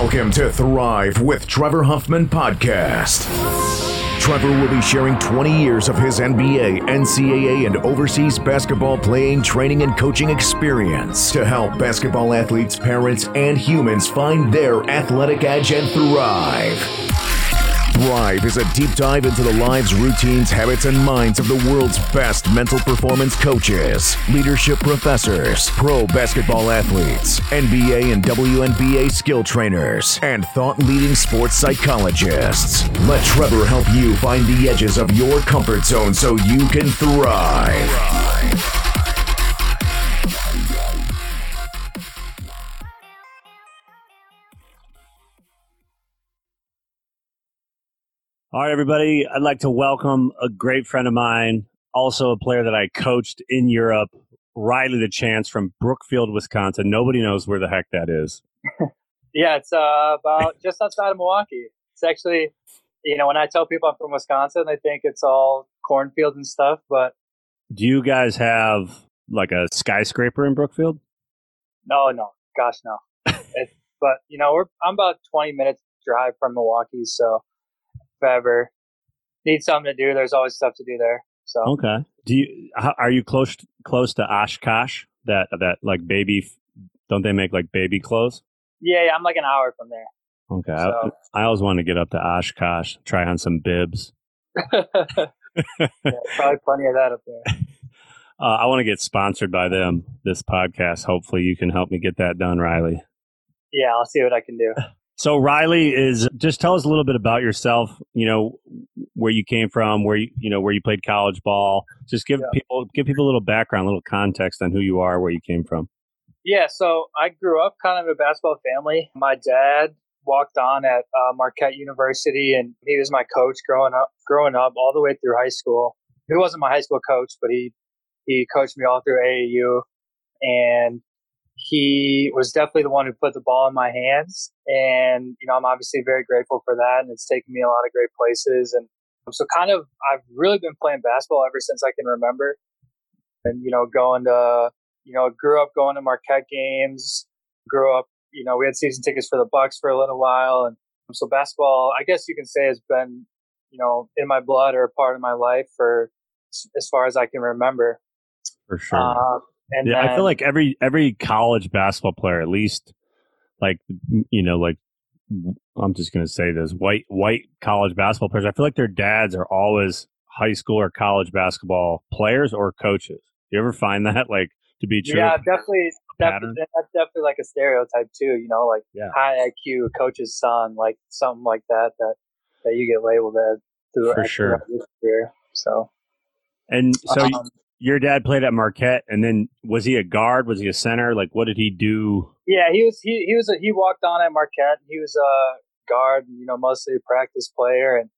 Welcome to Thrive with Trevor Huffman podcast. Trevor will be sharing 20 years of his NBA, NCAA, and overseas basketball playing, training, and coaching experience to help basketball athletes, parents, and humans find their athletic edge and thrive. Thrive is a deep dive into the lives, routines, habits, and minds of the world's best mental performance coaches, leadership professors, pro basketball athletes, NBA and WNBA skill trainers, and thought leading sports psychologists. Let Trevor help you find the edges of your comfort zone so you can thrive. All right, everybody. I'd like to welcome a great friend of mine, also a player that I coached in Europe, Riley LaChance from Brookfield, Wisconsin. Nobody knows where the heck that is. yeah, it's uh, about just outside of Milwaukee. It's actually, you know, when I tell people I'm from Wisconsin, they think it's all cornfields and stuff. But do you guys have like a skyscraper in Brookfield? No, no, gosh, no. it, but you know, we're I'm about 20 minutes drive from Milwaukee, so ever need something to do, there's always stuff to do there. So okay. Do you are you close close to Oshkosh? That that like baby, don't they make like baby clothes? Yeah, yeah I'm like an hour from there. Okay, so. I, I, always want to get up to Oshkosh, try on some bibs. yeah, probably plenty of that up there. Uh, I want to get sponsored by them. This podcast. Hopefully, you can help me get that done, Riley. Yeah, I'll see what I can do. So Riley is just tell us a little bit about yourself. You know where you came from, where you you know where you played college ball. Just give yeah. people give people a little background, a little context on who you are, where you came from. Yeah, so I grew up kind of in a basketball family. My dad walked on at uh, Marquette University, and he was my coach growing up. Growing up, all the way through high school. He wasn't my high school coach, but he he coached me all through AAU, and he was definitely the one who put the ball in my hands. And, you know, I'm obviously very grateful for that. And it's taken me a lot of great places. And so kind of, I've really been playing basketball ever since I can remember. And, you know, going to, you know, grew up going to Marquette games, grew up, you know, we had season tickets for the Bucks for a little while. And so basketball, I guess you can say has been, you know, in my blood or a part of my life for as far as I can remember. For sure. Uh, and yeah, then, I feel like every every college basketball player, at least, like you know, like I'm just gonna say this white white college basketball players. I feel like their dads are always high school or college basketball players or coaches. Do you ever find that like to be true? Yeah, definitely. Definitely, that's definitely like a stereotype too. You know, like yeah. high IQ coach's son, like something like that that that you get labeled as through for sure. Career. So, and so um, your dad played at Marquette, and then was he a guard? Was he a center? Like, what did he do? Yeah, he was. He he was. A, he walked on at Marquette. He was a guard, you know, mostly a practice player, and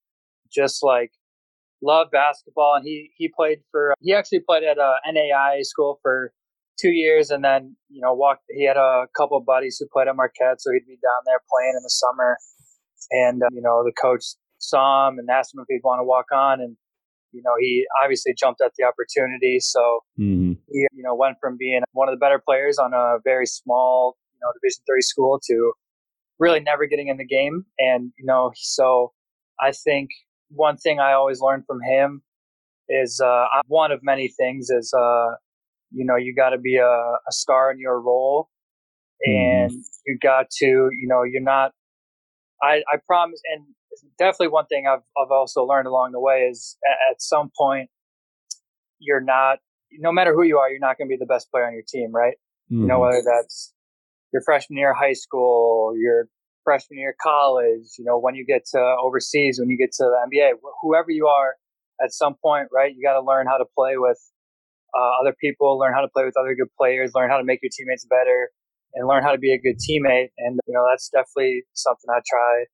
just like loved basketball. And he he played for. He actually played at a NAI school for two years, and then you know walked. He had a couple of buddies who played at Marquette, so he'd be down there playing in the summer. And uh, you know, the coach saw him and asked him if he'd want to walk on, and you know, he obviously jumped at the opportunity. So mm-hmm. he, you know, went from being one of the better players on a very small, you know, Division three school to really never getting in the game. And, you know, so I think one thing I always learned from him is, uh, one of many things is, uh, you know, you got to be a, a, star in your role mm-hmm. and you got to, you know, you're not, I, I promise, and definitely one thing I've, I've also learned along the way is at, at some point you're not no matter who you are you're not going to be the best player on your team right mm-hmm. you know mm-hmm. whether that's your freshman year of high school your freshman year of college you know when you get to overseas when you get to the nba whoever you are at some point right you got to learn how to play with uh, other people learn how to play with other good players learn how to make your teammates better and learn how to be a good teammate and you know that's definitely something i try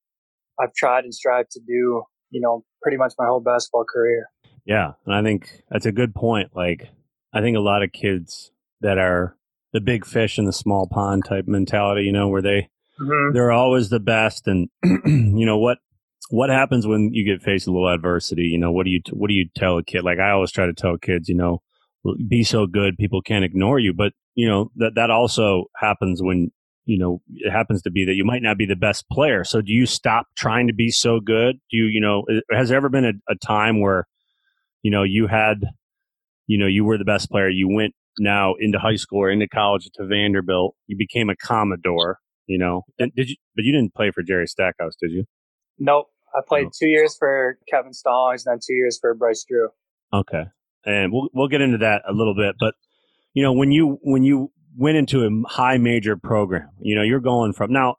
I've tried and strived to do, you know, pretty much my whole basketball career. Yeah, and I think that's a good point. Like, I think a lot of kids that are the big fish in the small pond type mentality, you know, where they mm-hmm. they're always the best, and you know what what happens when you get faced with a little adversity? You know, what do you what do you tell a kid? Like I always try to tell kids, you know, be so good people can't ignore you, but you know that that also happens when you know, it happens to be that you might not be the best player. So do you stop trying to be so good? Do you, you know, has there ever been a, a time where, you know, you had, you know, you were the best player. You went now into high school or into college to Vanderbilt. You became a Commodore, you know, did, did you, but you didn't play for Jerry Stackhouse, did you? Nope. I played nope. two years for Kevin Stallings and then two years for Bryce Drew. Okay. And we'll, we'll get into that a little bit, but you know, when you, when you went into a high major program. You know, you're going from now.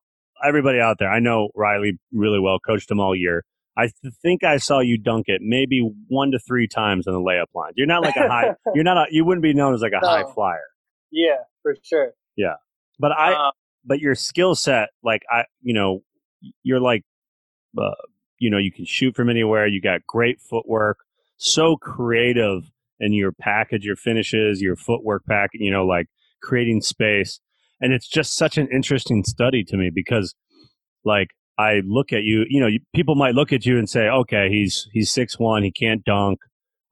Everybody out there, I know Riley really well. Coached him all year. I th- think I saw you dunk it maybe one to three times on the layup line. You're not like a high. you're not. A, you wouldn't be known as like a no. high flyer. Yeah, for sure. Yeah, but I. Um, but your skill set, like I, you know, you're like, uh, you know, you can shoot from anywhere. You got great footwork. So creative in your package, your finishes, your footwork pack. You know, like creating space. And it's just such an interesting study to me because, like, I look at you, you know, people might look at you and say, okay, he's, he's six one, he can't dunk.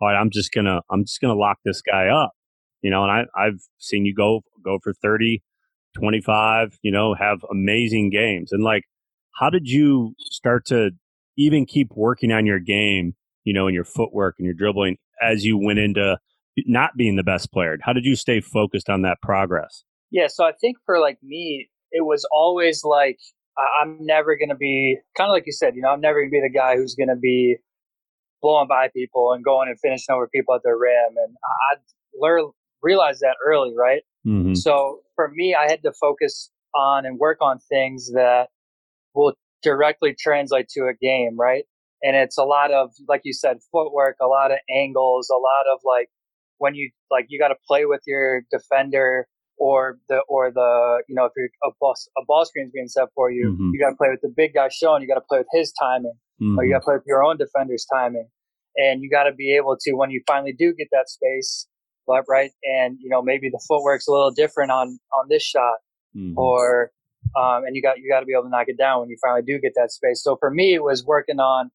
All right, I'm just gonna, I'm just gonna lock this guy up, you know, and I, I've seen you go, go for 30, 25, you know, have amazing games. And like, how did you start to even keep working on your game, you know, and your footwork and your dribbling as you went into not being the best player? How did you stay focused on that progress? Yeah, so I think for like me, it was always like I'm never going to be kind of like you said, you know, I'm never going to be the guy who's going to be blowing by people and going and finishing over people at their rim. And I learned realized that early, right? Mm-hmm. So for me, I had to focus on and work on things that will directly translate to a game, right? And it's a lot of, like you said, footwork, a lot of angles, a lot of like when you like you got to play with your defender or the or the you know if you're a ball a ball screen is being set for you, mm-hmm. you got to play with the big guy showing. You got to play with his timing, mm-hmm. or you got to play with your own defender's timing, and you got to be able to when you finally do get that space, right? And you know maybe the footwork's a little different on on this shot, mm-hmm. or um, and you got you got to be able to knock it down when you finally do get that space. So for me, it was working on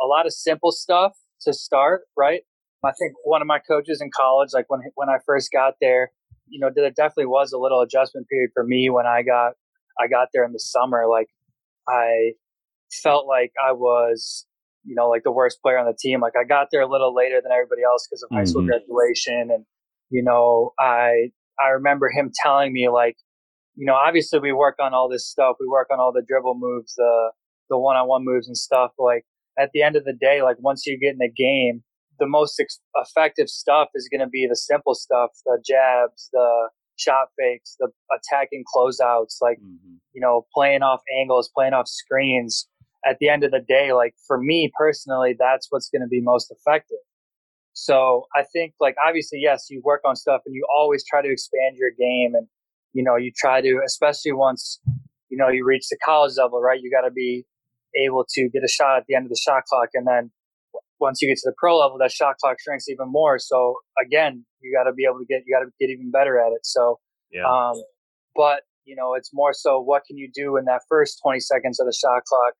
a lot of simple stuff to start, right? I think one of my coaches in college, like when when I first got there, you know, there definitely was a little adjustment period for me when I got I got there in the summer. Like I felt like I was, you know, like the worst player on the team. Like I got there a little later than everybody else because of mm-hmm. high school mm-hmm. graduation, and you know, I I remember him telling me like, you know, obviously we work on all this stuff. We work on all the dribble moves, the the one on one moves and stuff. Like at the end of the day, like once you get in the game the most ex- effective stuff is going to be the simple stuff, the jabs, the shot fakes, the attacking closeouts, like, mm-hmm. you know, playing off angles, playing off screens. At the end of the day, like for me personally, that's what's going to be most effective. So I think like obviously, yes, you work on stuff and you always try to expand your game and, you know, you try to, especially once, you know, you reach the college level, right? You got to be able to get a shot at the end of the shot clock and then once you get to the pro level, that shot clock shrinks even more. So again, you got to be able to get, you got to get even better at it. So, yeah. um, but you know, it's more so what can you do in that first 20 seconds of the shot clock?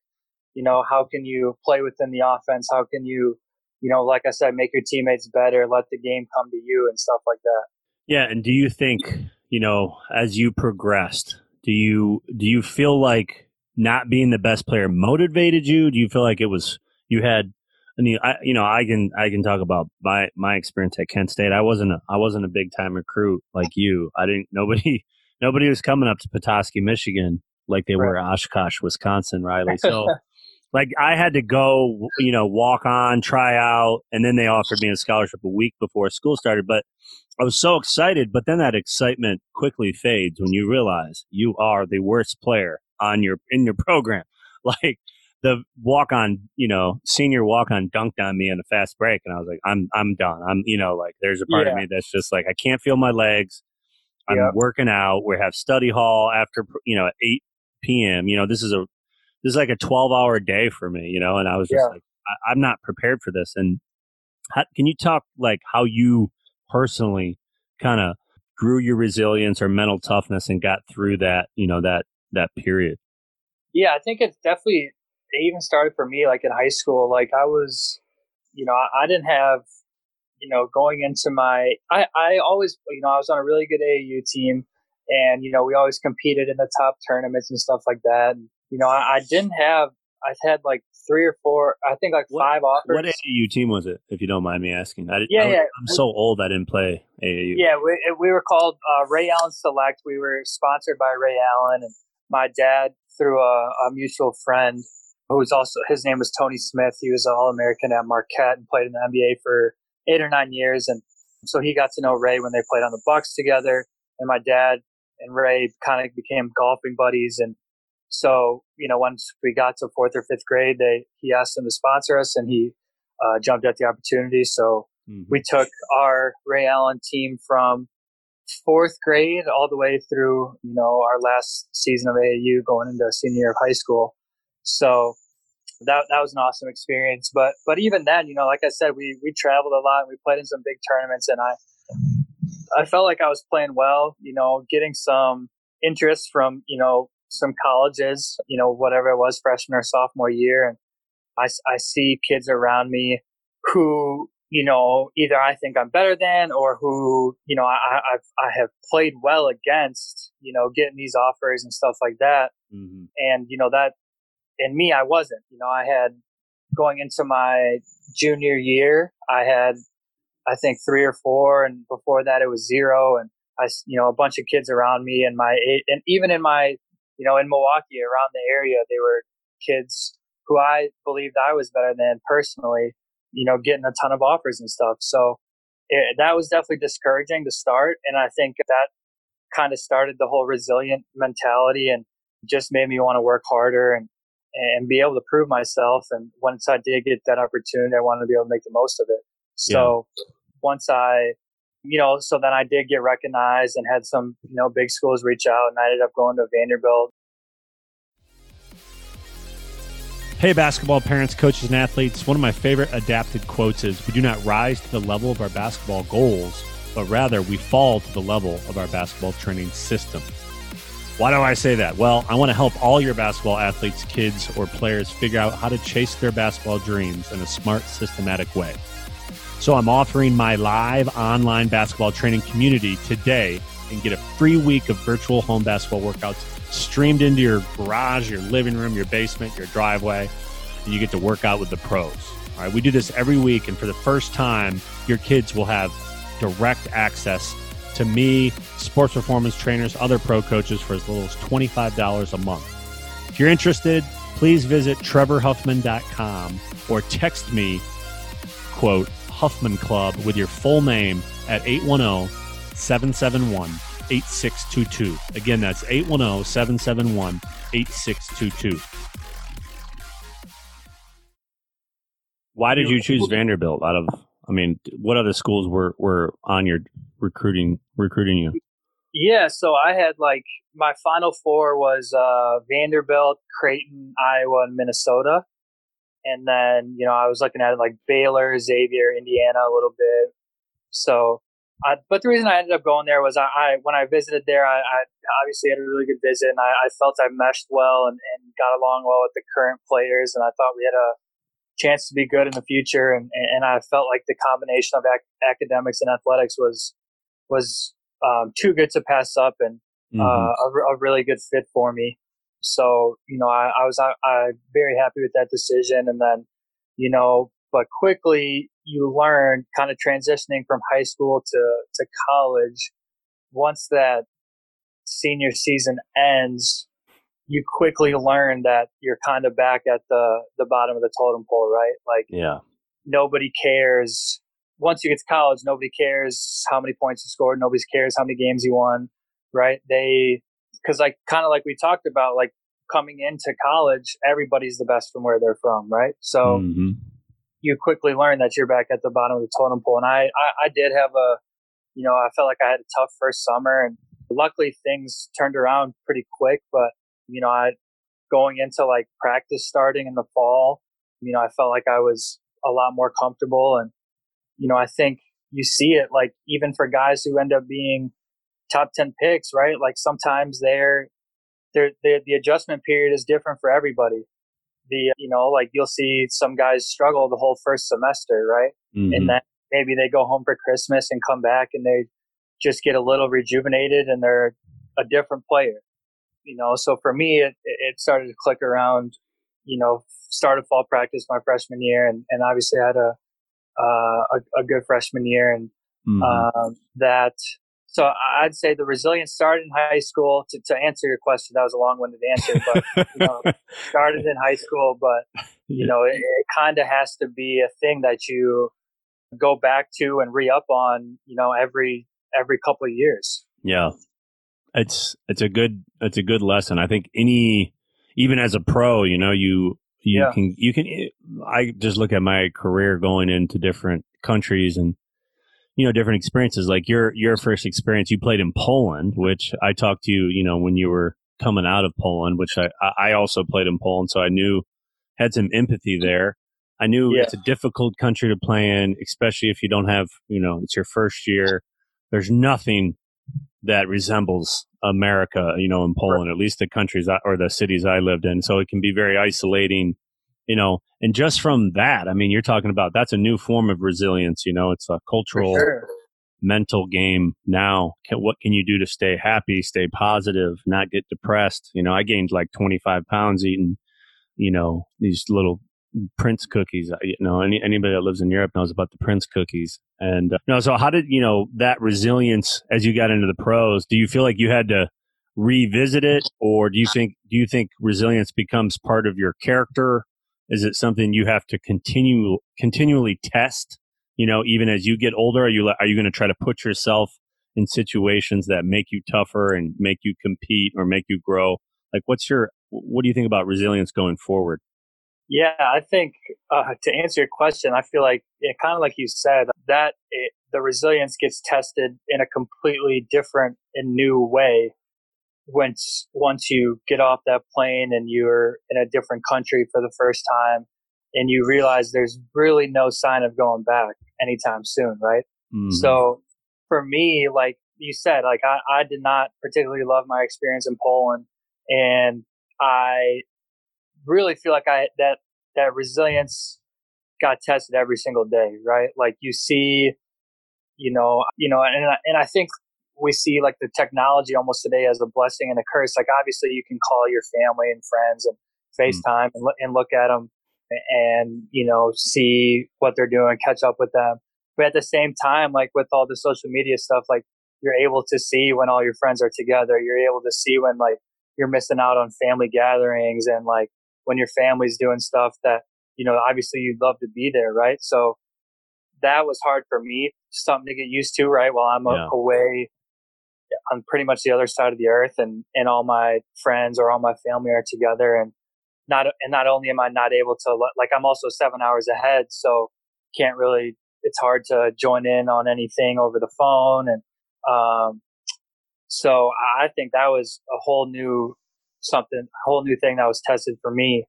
You know, how can you play within the offense? How can you, you know, like I said, make your teammates better, let the game come to you and stuff like that. Yeah. And do you think, you know, as you progressed, do you, do you feel like not being the best player motivated you? Do you feel like it was, you had I mean, I you know I can I can talk about my my experience at Kent State. I wasn't a, I wasn't a big time recruit like you. I didn't nobody nobody was coming up to Petoskey, Michigan like they right. were Oshkosh, Wisconsin, Riley. So like I had to go, you know, walk on, try out, and then they offered me a scholarship a week before school started. But I was so excited, but then that excitement quickly fades when you realize you are the worst player on your in your program. Like the walk on, you know, senior walk on dunked on me in a fast break, and I was like, I'm I'm done. I'm you know like there's a part yeah. of me that's just like I can't feel my legs. I'm yep. working out. We have study hall after you know at eight p.m. You know this is a this is like a twelve hour day for me. You know, and I was just yeah. like I, am not prepared for this. And how, can you talk like how you personally kind of grew your resilience or mental toughness and got through that you know that that period? Yeah, I think it's definitely it even started for me like in high school. Like I was, you know, I, I didn't have, you know, going into my, I, I always, you know, I was on a really good AAU team and you know we always competed in the top tournaments and stuff like that. And, you know, I, I didn't have. I had like three or four. I think like what, five offers. What AAU team was it? If you don't mind me asking. I, yeah, I, yeah. I'm so old. I didn't play AAU. Yeah, we, we were called uh, Ray Allen Select. We were sponsored by Ray Allen, and my dad through a, a mutual friend who was also his name was Tony Smith. He was an All American at Marquette and played in the NBA for eight or nine years, and so he got to know Ray when they played on the Bucks together. And my dad and Ray kind of became golfing buddies, and so, you know, once we got to fourth or fifth grade, they he asked them to sponsor us, and he uh, jumped at the opportunity. So mm-hmm. we took our Ray Allen team from fourth grade all the way through, you know, our last season of AAU, going into senior year of high school. So that that was an awesome experience. But but even then, you know, like I said, we we traveled a lot and we played in some big tournaments, and I I felt like I was playing well. You know, getting some interest from you know some colleges, you know, whatever it was, freshman or sophomore year. And I, I see kids around me who, you know, either I think I'm better than or who, you know, I, I've, I have played well against, you know, getting these offers and stuff like that. Mm-hmm. And, you know, that in me, I wasn't, you know, I had going into my junior year, I had, I think three or four. And before that, it was zero. And I, you know, a bunch of kids around me and my, and even in my you know, in Milwaukee around the area, they were kids who I believed I was better than personally, you know, getting a ton of offers and stuff. So it, that was definitely discouraging to start. And I think that kind of started the whole resilient mentality and just made me want to work harder and, and be able to prove myself. And once I did get that opportunity, I wanted to be able to make the most of it. So yeah. once I you know, so then I did get recognized and had some, you know, big schools reach out and I ended up going to Vanderbilt. Hey, basketball parents, coaches, and athletes. One of my favorite adapted quotes is We do not rise to the level of our basketball goals, but rather we fall to the level of our basketball training system. Why do I say that? Well, I want to help all your basketball athletes, kids, or players figure out how to chase their basketball dreams in a smart, systematic way. So I'm offering my live online basketball training community today and get a free week of virtual home basketball workouts streamed into your garage, your living room, your basement, your driveway, and you get to work out with the pros. All right, we do this every week, and for the first time, your kids will have direct access to me, sports performance trainers, other pro coaches for as little as $25 a month. If you're interested, please visit trevorhuffman.com or text me, quote, Huffman Club with your full name at 810 771 8622. Again, that's 810 771 8622. Why did you choose Vanderbilt out of I mean, what other schools were, were on your recruiting recruiting you? Yeah, so I had like my final four was uh, Vanderbilt, Creighton, Iowa, and Minnesota. And then, you know, I was looking at like Baylor, Xavier, Indiana a little bit. So, I, but the reason I ended up going there was I, I when I visited there, I, I, obviously had a really good visit and I, I felt I meshed well and, and, got along well with the current players. And I thought we had a chance to be good in the future. And, and I felt like the combination of ac- academics and athletics was, was um, too good to pass up and mm-hmm. uh, a, a really good fit for me. So, you know, I, I was I, I very happy with that decision. And then, you know, but quickly you learn kind of transitioning from high school to, to college. Once that senior season ends, you quickly learn that you're kind of back at the, the bottom of the totem pole, right? Like, yeah, nobody cares. Once you get to college, nobody cares how many points you scored. Nobody cares how many games you won, right? They, because like kind of like we talked about, like coming into college, everybody's the best from where they're from, right? So mm-hmm. you quickly learn that you're back at the bottom of the totem pole. And I, I, I did have a, you know, I felt like I had a tough first summer, and luckily things turned around pretty quick. But you know, I going into like practice starting in the fall, you know, I felt like I was a lot more comfortable, and you know, I think you see it like even for guys who end up being top 10 picks, right? Like sometimes they're, they're, they're, the adjustment period is different for everybody. The, you know, like you'll see some guys struggle the whole first semester, right? Mm-hmm. And then maybe they go home for Christmas and come back and they just get a little rejuvenated and they're a different player. You know, so for me, it, it started to click around, you know, started fall practice my freshman year, and, and obviously I had a, uh, a, a good freshman year, and mm-hmm. um, that. So I'd say the resilience started in high school. To, to answer your question, that was a long-winded answer, but you know, started in high school. But you know, it, it kind of has to be a thing that you go back to and re-up on. You know, every every couple of years. Yeah, it's it's a good it's a good lesson. I think any even as a pro, you know, you you yeah. can you can I just look at my career going into different countries and you know different experiences. Like your your first experience, you played in Poland, which I talked to you, you know, when you were coming out of Poland, which I I also played in Poland, so I knew had some empathy there. I knew yeah. it's a difficult country to play in, especially if you don't have, you know, it's your first year. There's nothing that resembles America, you know, in Poland, right. at least the countries I, or the cities I lived in. So it can be very isolating, you know, and just from that, I mean, you're talking about that's a new form of resilience, you know, it's a cultural, sure. mental game now. Can, what can you do to stay happy, stay positive, not get depressed? You know, I gained like 25 pounds eating, you know, these little Prince cookies. You know, any, anybody that lives in Europe knows about the Prince cookies. And uh, no, so how did you know that resilience as you got into the pros? Do you feel like you had to revisit it, or do you think do you think resilience becomes part of your character? Is it something you have to continue continually test? You know, even as you get older, are you are you going to try to put yourself in situations that make you tougher and make you compete or make you grow? Like, what's your what do you think about resilience going forward? Yeah, I think uh, to answer your question, I feel like it kind of like you said that it, the resilience gets tested in a completely different and new way once once you get off that plane and you're in a different country for the first time and you realize there's really no sign of going back anytime soon, right? Mm-hmm. So for me, like you said, like I, I did not particularly love my experience in Poland and I really feel like I that that resilience got tested every single day, right? Like you see, you know, you know, and and I think we see like the technology almost today as a blessing and a curse. Like obviously, you can call your family and friends and FaceTime mm. and, and look at them and you know see what they're doing, catch up with them. But at the same time, like with all the social media stuff, like you're able to see when all your friends are together. You're able to see when like you're missing out on family gatherings and like when your family's doing stuff that, you know, obviously you'd love to be there, right? So that was hard for me, something to get used to, right? While I'm yeah. away on pretty much the other side of the earth and, and all my friends or all my family are together and not, and not only am I not able to, like, I'm also seven hours ahead. So can't really, it's hard to join in on anything over the phone. And, um, so I think that was a whole new something, a whole new thing that was tested for me.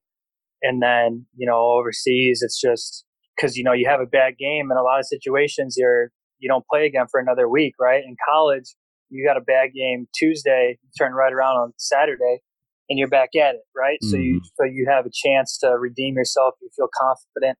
And then, you know, overseas, it's just because, you know, you have a bad game in a lot of situations, you're, you don't play again for another week, right? In college, you got a bad game Tuesday, turn right around on Saturday and you're back at it, right? Mm-hmm. So you, mm-hmm. so you have a chance to redeem yourself. You feel confident.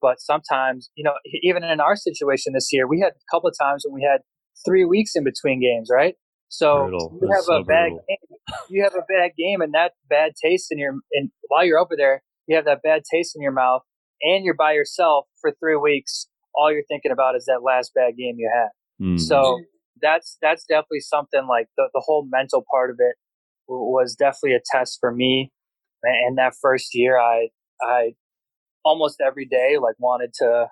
But sometimes, you know, even in our situation this year, we had a couple of times when we had three weeks in between games, right? So brutal. you have That's a so bad brutal. game. You have a bad game, and that bad taste in your and while you're over there, you have that bad taste in your mouth, and you're by yourself for three weeks. All you're thinking about is that last bad game you had. Mm. So that's that's definitely something like the the whole mental part of it was definitely a test for me. And that first year, I I almost every day like wanted to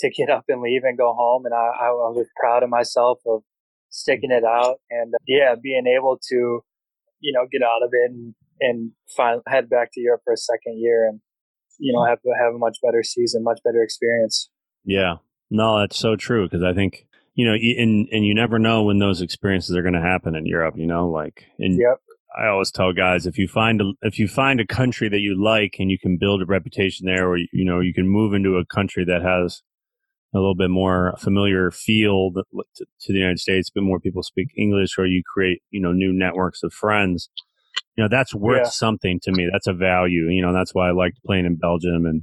to get up and leave and go home, and I, I was proud of myself of sticking it out and yeah, being able to, you know, get out of it and, and find, head back to Europe for a second year and, you know, have, have a much better season, much better experience. Yeah. No, that's so true. Cause I think, you know, and, and you never know when those experiences are going to happen in Europe, you know, like, and yep. I always tell guys if you find a, if you find a country that you like and you can build a reputation there, or you know you can move into a country that has a little bit more familiar feel to, to the United States, but more people speak English, or you create, you know, new networks of friends. You know, that's worth yeah. something to me. That's a value. You know, that's why I liked playing in Belgium and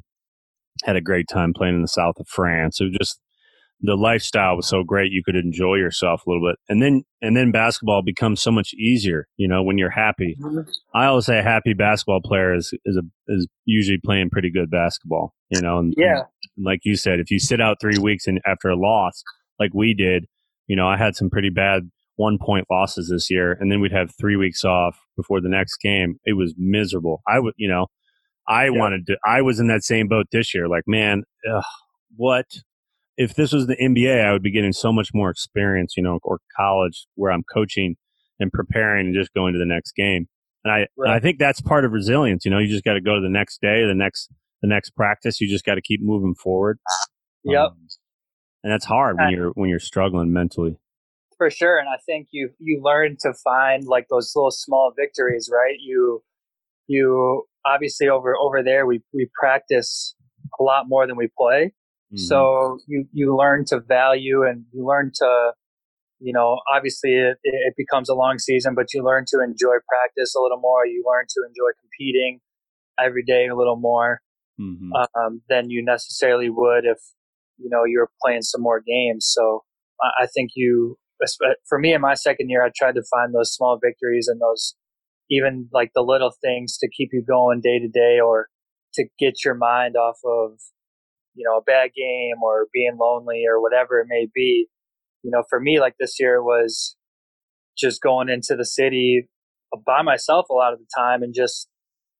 had a great time playing in the south of France. So just the lifestyle was so great you could enjoy yourself a little bit. And then and then basketball becomes so much easier you know when you're happy. Mm-hmm. i always say a happy basketball player is is a, is usually playing pretty good basketball you know and, yeah. and like you said if you sit out three weeks and after a loss like we did you know i had some pretty bad one point losses this year and then we'd have three weeks off before the next game. It was miserable. I would you know i yeah. wanted to i was in that same boat this year like man ugh, what if this was the NBA, I would be getting so much more experience, you know, or college where I'm coaching and preparing and just going to the next game. And I, right. and I think that's part of resilience. You know, you just got to go to the next day, the next, the next practice. You just got to keep moving forward. Yep. Um, and that's hard when you're when you're struggling mentally. For sure, and I think you you learn to find like those little small victories, right? You you obviously over over there we we practice a lot more than we play, Mm-hmm. So you, you learn to value and you learn to, you know, obviously it, it becomes a long season, but you learn to enjoy practice a little more. You learn to enjoy competing every day a little more mm-hmm. um, than you necessarily would if, you know, you're playing some more games. So I, I think you, for me in my second year, I tried to find those small victories and those, even like the little things to keep you going day to day or to get your mind off of you know, a bad game or being lonely or whatever it may be. You know, for me, like this year was just going into the city by myself a lot of the time and just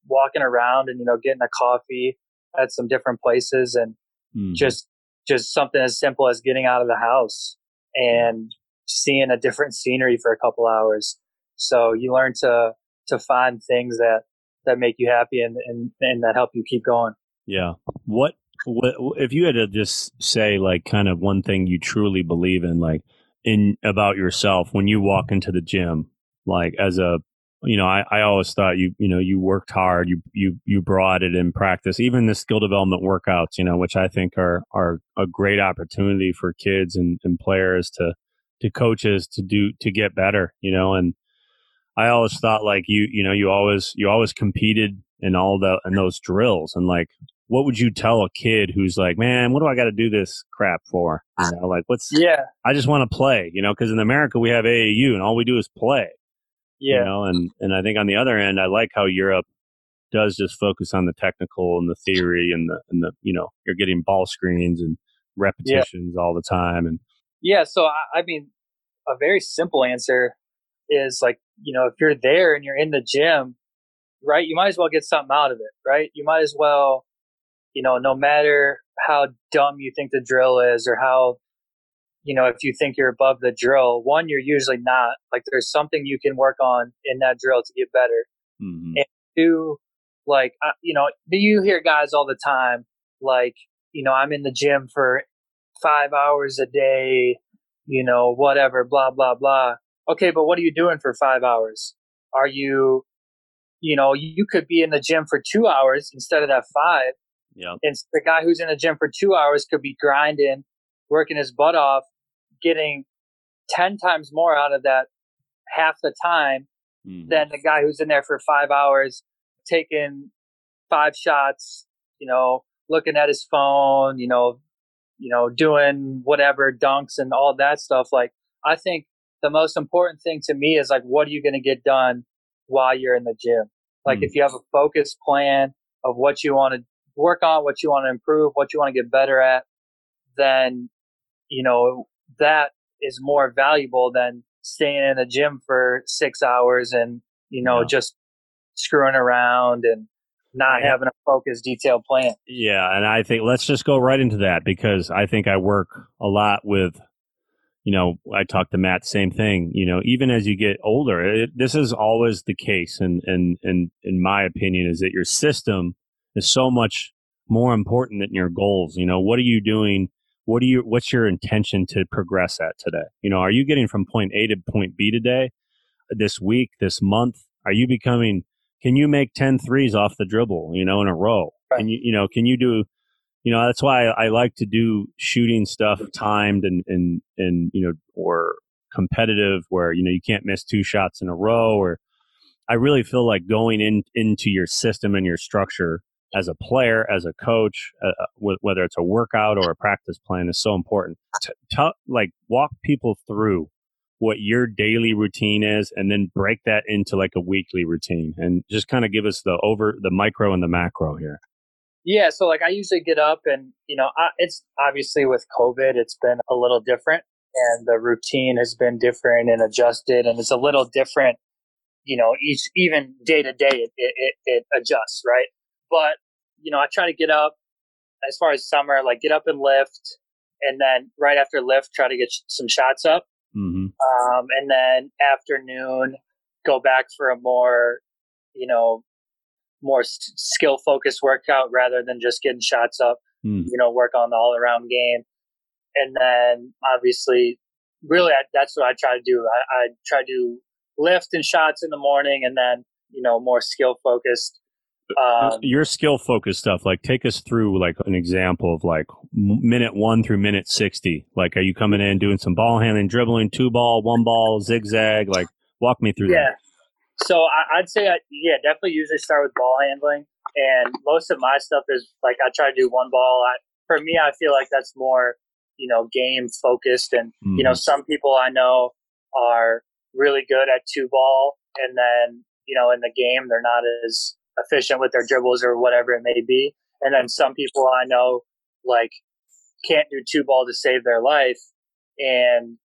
walking around and, you know, getting a coffee at some different places and mm. just, just something as simple as getting out of the house and seeing a different scenery for a couple hours. So you learn to, to find things that, that make you happy and, and, and that help you keep going. Yeah. What if you had to just say like kind of one thing you truly believe in like in about yourself when you walk into the gym like as a you know I, I always thought you you know you worked hard you you you brought it in practice even the skill development workouts you know which i think are are a great opportunity for kids and, and players to to coaches to do to get better you know and i always thought like you you know you always you always competed in all the in those drills and like what would you tell a kid who's like, man, what do I got to do this crap for? Uh-huh. You know, like what's yeah? I just want to play, you know, because in America we have AAU and all we do is play. Yeah. You know, and and I think on the other end, I like how Europe does just focus on the technical and the theory and the and the you know you're getting ball screens and repetitions yeah. all the time and yeah. So I, I mean, a very simple answer is like you know if you're there and you're in the gym, right? You might as well get something out of it, right? You might as well you know, no matter how dumb you think the drill is or how, you know, if you think you're above the drill, one, you're usually not. Like there's something you can work on in that drill to get better. Mm-hmm. And two, like, you know, do you hear guys all the time, like, you know, I'm in the gym for five hours a day, you know, whatever, blah, blah, blah. Okay, but what are you doing for five hours? Are you, you know, you could be in the gym for two hours instead of that five yeah. And the guy who's in the gym for two hours could be grinding, working his butt off, getting 10 times more out of that half the time mm-hmm. than the guy who's in there for five hours, taking five shots, you know, looking at his phone, you know, you know, doing whatever dunks and all that stuff. Like, I think the most important thing to me is like, what are you going to get done while you're in the gym? Like, mm-hmm. if you have a focused plan of what you want to work on what you want to improve, what you want to get better at, then, you know, that is more valuable than staying in the gym for six hours and, you know, yeah. just screwing around and not having a focused, detailed plan. Yeah. And I think let's just go right into that because I think I work a lot with, you know, I talk to Matt, same thing, you know, even as you get older, it, this is always the case. And, and, and in my opinion is that your system is so much more important than your goals. You know, what are you doing? What are you, what's your intention to progress at today? You know, are you getting from point A to point B today, this week, this month? Are you becoming, can you make 10 threes off the dribble, you know, in a row? And you, you know, can you do, you know, that's why I, I like to do shooting stuff timed and, and, and, you know, or competitive where, you know, you can't miss two shots in a row or, I really feel like going in into your system and your structure as a player, as a coach, uh, uh whether it's a workout or a practice plan, is so important. T- t- like walk people through what your daily routine is, and then break that into like a weekly routine, and just kind of give us the over the micro and the macro here. Yeah, so like I usually get up and you know I, it's obviously with COVID, it's been a little different, and the routine has been different and adjusted, and it's a little different. You know, each even day to day, it, it, it adjusts, right? But, you know, I try to get up as far as summer, like get up and lift. And then right after lift, try to get sh- some shots up. Mm-hmm. Um, and then afternoon, go back for a more, you know, more s- skill focused workout rather than just getting shots up. Mm. You know, work on the all around game. And then obviously, really, I, that's what I try to do. I, I try to lift and shots in the morning and then, you know, more skill focused um, your skill focused stuff like take us through like an example of like minute one through minute 60 like are you coming in doing some ball handling dribbling two ball one ball zigzag like walk me through yeah that. so I, would say I, yeah definitely usually start with ball handling and most of my stuff is like i try to do one ball I, for me i feel like that's more you know game focused and mm. you know mm-hmm. some people i know are really good at two ball and then you know in the game they're not as efficient with their dribbles or whatever it may be. And then some people I know like can't do two ball to save their life. And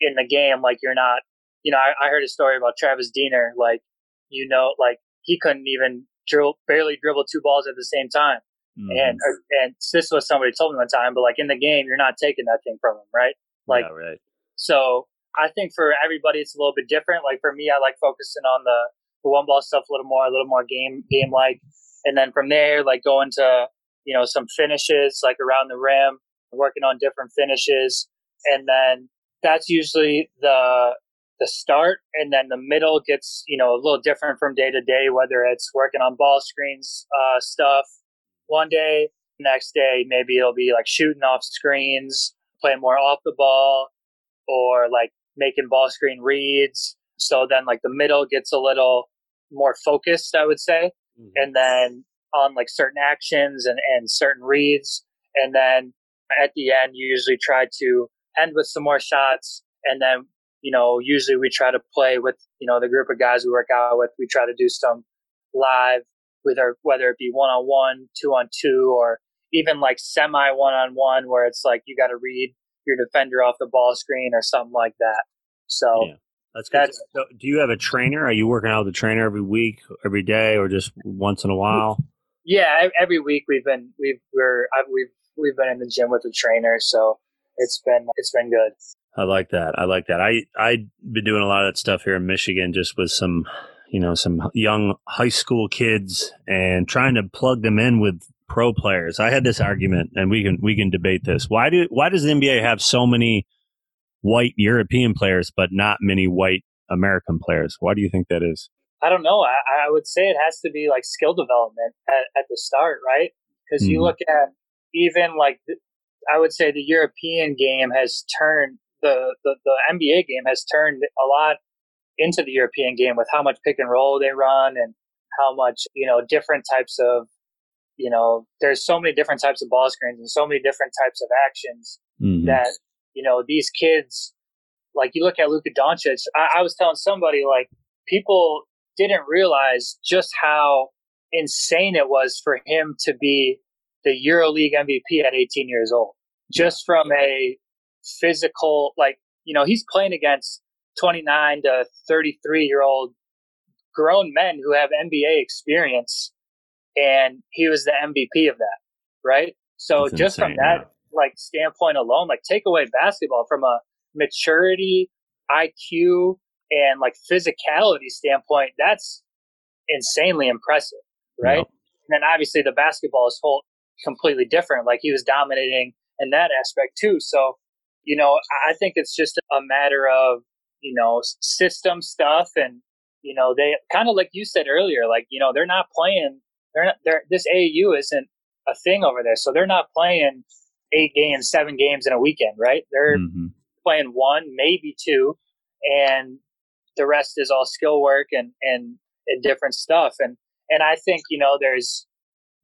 in the game, like you're not, you know, I, I heard a story about Travis Diener, like, you know, like he couldn't even drill, barely dribble two balls at the same time. Mm. And, or, and this was somebody told me one time, but like in the game, you're not taking that thing from him, right? Like, yeah, right. so I think for everybody, it's a little bit different. Like for me, I like focusing on the, the one ball stuff a little more, a little more game game like, and then from there, like going to you know some finishes like around the rim, working on different finishes, and then that's usually the the start, and then the middle gets you know a little different from day to day, whether it's working on ball screens uh, stuff one day, next day maybe it'll be like shooting off screens, playing more off the ball, or like making ball screen reads so then like the middle gets a little more focused, I would say. Mm-hmm. And then on like certain actions and, and certain reads. And then at the end, you usually try to end with some more shots. And then, you know, usually we try to play with, you know, the group of guys we work out with. We try to do some live with our, whether it be one on one, two on two, or even like semi one on one where it's like you got to read your defender off the ball screen or something like that. So yeah. That's good. That's, so do you have a trainer? Are you working out with a trainer every week, every day, or just once in a while? Yeah, every week we've been we've we're I've, we've we've been in the gym with a trainer, so it's been it's been good. I like that. I like that. I I've been doing a lot of that stuff here in Michigan, just with some you know some young high school kids and trying to plug them in with pro players. I had this argument, and we can we can debate this. Why do why does the NBA have so many white European players, but not many white American players. Why do you think that is? I don't know. I, I would say it has to be like skill development at, at the start, right? Because mm-hmm. you look at even like the, I would say the European game has turned the, the the NBA game has turned a lot into the European game with how much pick and roll they run and how much you know different types of you know there's so many different types of ball screens and so many different types of actions mm-hmm. that you know, these kids, like you look at Luka Doncic, I, I was telling somebody like people didn't realize just how insane it was for him to be the EuroLeague MVP at 18 years old. Just from a physical, like, you know, he's playing against 29 to 33 year old grown men who have NBA experience. And he was the MVP of that, right? So That's just insane, from that, like standpoint alone, like take away basketball from a maturity, IQ, and like physicality standpoint, that's insanely impressive, right? Yep. And then obviously the basketball is whole completely different. Like he was dominating in that aspect too. So, you know, I think it's just a matter of, you know, system stuff and, you know, they kind of like you said earlier, like, you know, they're not playing, they're not, they're, this AU isn't a thing over there. So they're not playing eight games, seven games in a weekend, right? They're mm-hmm. playing one, maybe two, and the rest is all skill work and, and, and different stuff. And, and I think, you know, there's,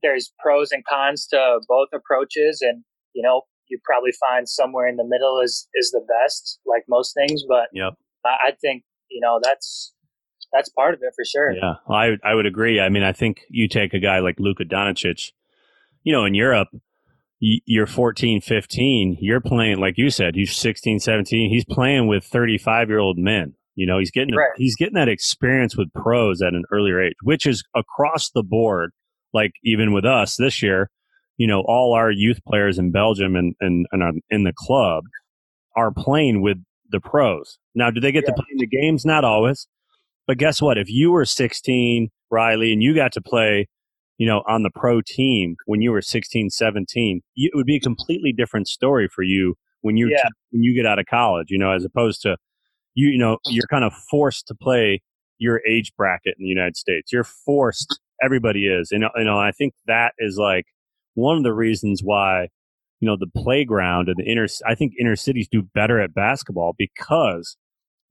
there's pros and cons to both approaches, and you know, you probably find somewhere in the middle is is the best, like most things. But yep. I, I think you know that's that's part of it for sure. Yeah, I I would agree. I mean, I think you take a guy like Luka Doncic, you know, in Europe, you're 14, 15, you're playing like you said, he's 16, 17, he's playing with 35 year old men. You know, he's getting right. he's getting that experience with pros at an earlier age, which is across the board. Like even with us this year, you know, all our youth players in Belgium and and, and in the club are playing with the pros. Now, do they get yeah. to play in the games? Not always. But guess what? If you were 16, Riley, and you got to play, you know, on the pro team when you were 16, 17, you, it would be a completely different story for you when you yeah. when you get out of college, you know, as opposed to you, you know, you're kind of forced to play your age bracket in the United States. You're forced. Everybody is, and you know, I think that is like one of the reasons why you know the playground and the inner. I think inner cities do better at basketball because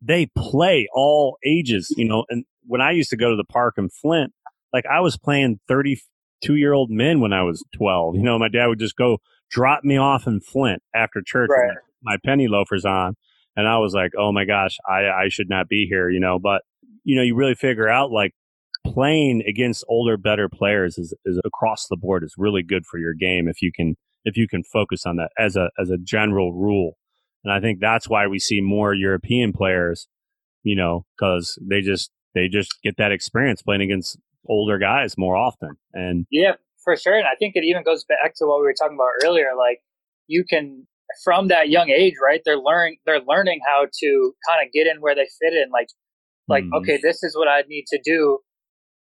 they play all ages, you know. And when I used to go to the park in Flint, like I was playing 32 year old men when I was 12. You know, my dad would just go drop me off in Flint after church right. my penny loafers on. And I was like, oh my gosh, I, I should not be here, you know. But, you know, you really figure out like playing against older, better players is, is across the board is really good for your game if you can if you can focus on that as a as a general rule. And I think that's why we see more European players, you know, because they just they just get that experience playing against older guys more often. And yeah, for sure. And I think it even goes back to what we were talking about earlier. Like you can from that young age, right? They're learning they're learning how to kind of get in where they fit in. Like like, mm. okay, this is what I need to do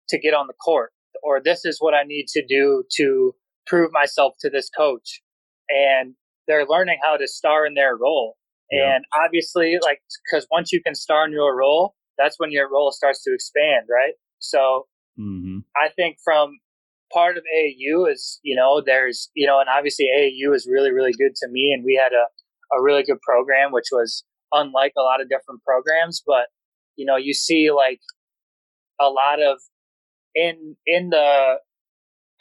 to get on the court. Or this is what I need to do to prove myself to this coach. And they're learning how to star in their role. Yeah. And obviously, like, because once you can star in your role, that's when your role starts to expand, right? So mm-hmm. I think from part of AAU is, you know, there's, you know, and obviously AAU is really, really good to me. And we had a, a really good program, which was unlike a lot of different programs. But, you know, you see like a lot of in, in the,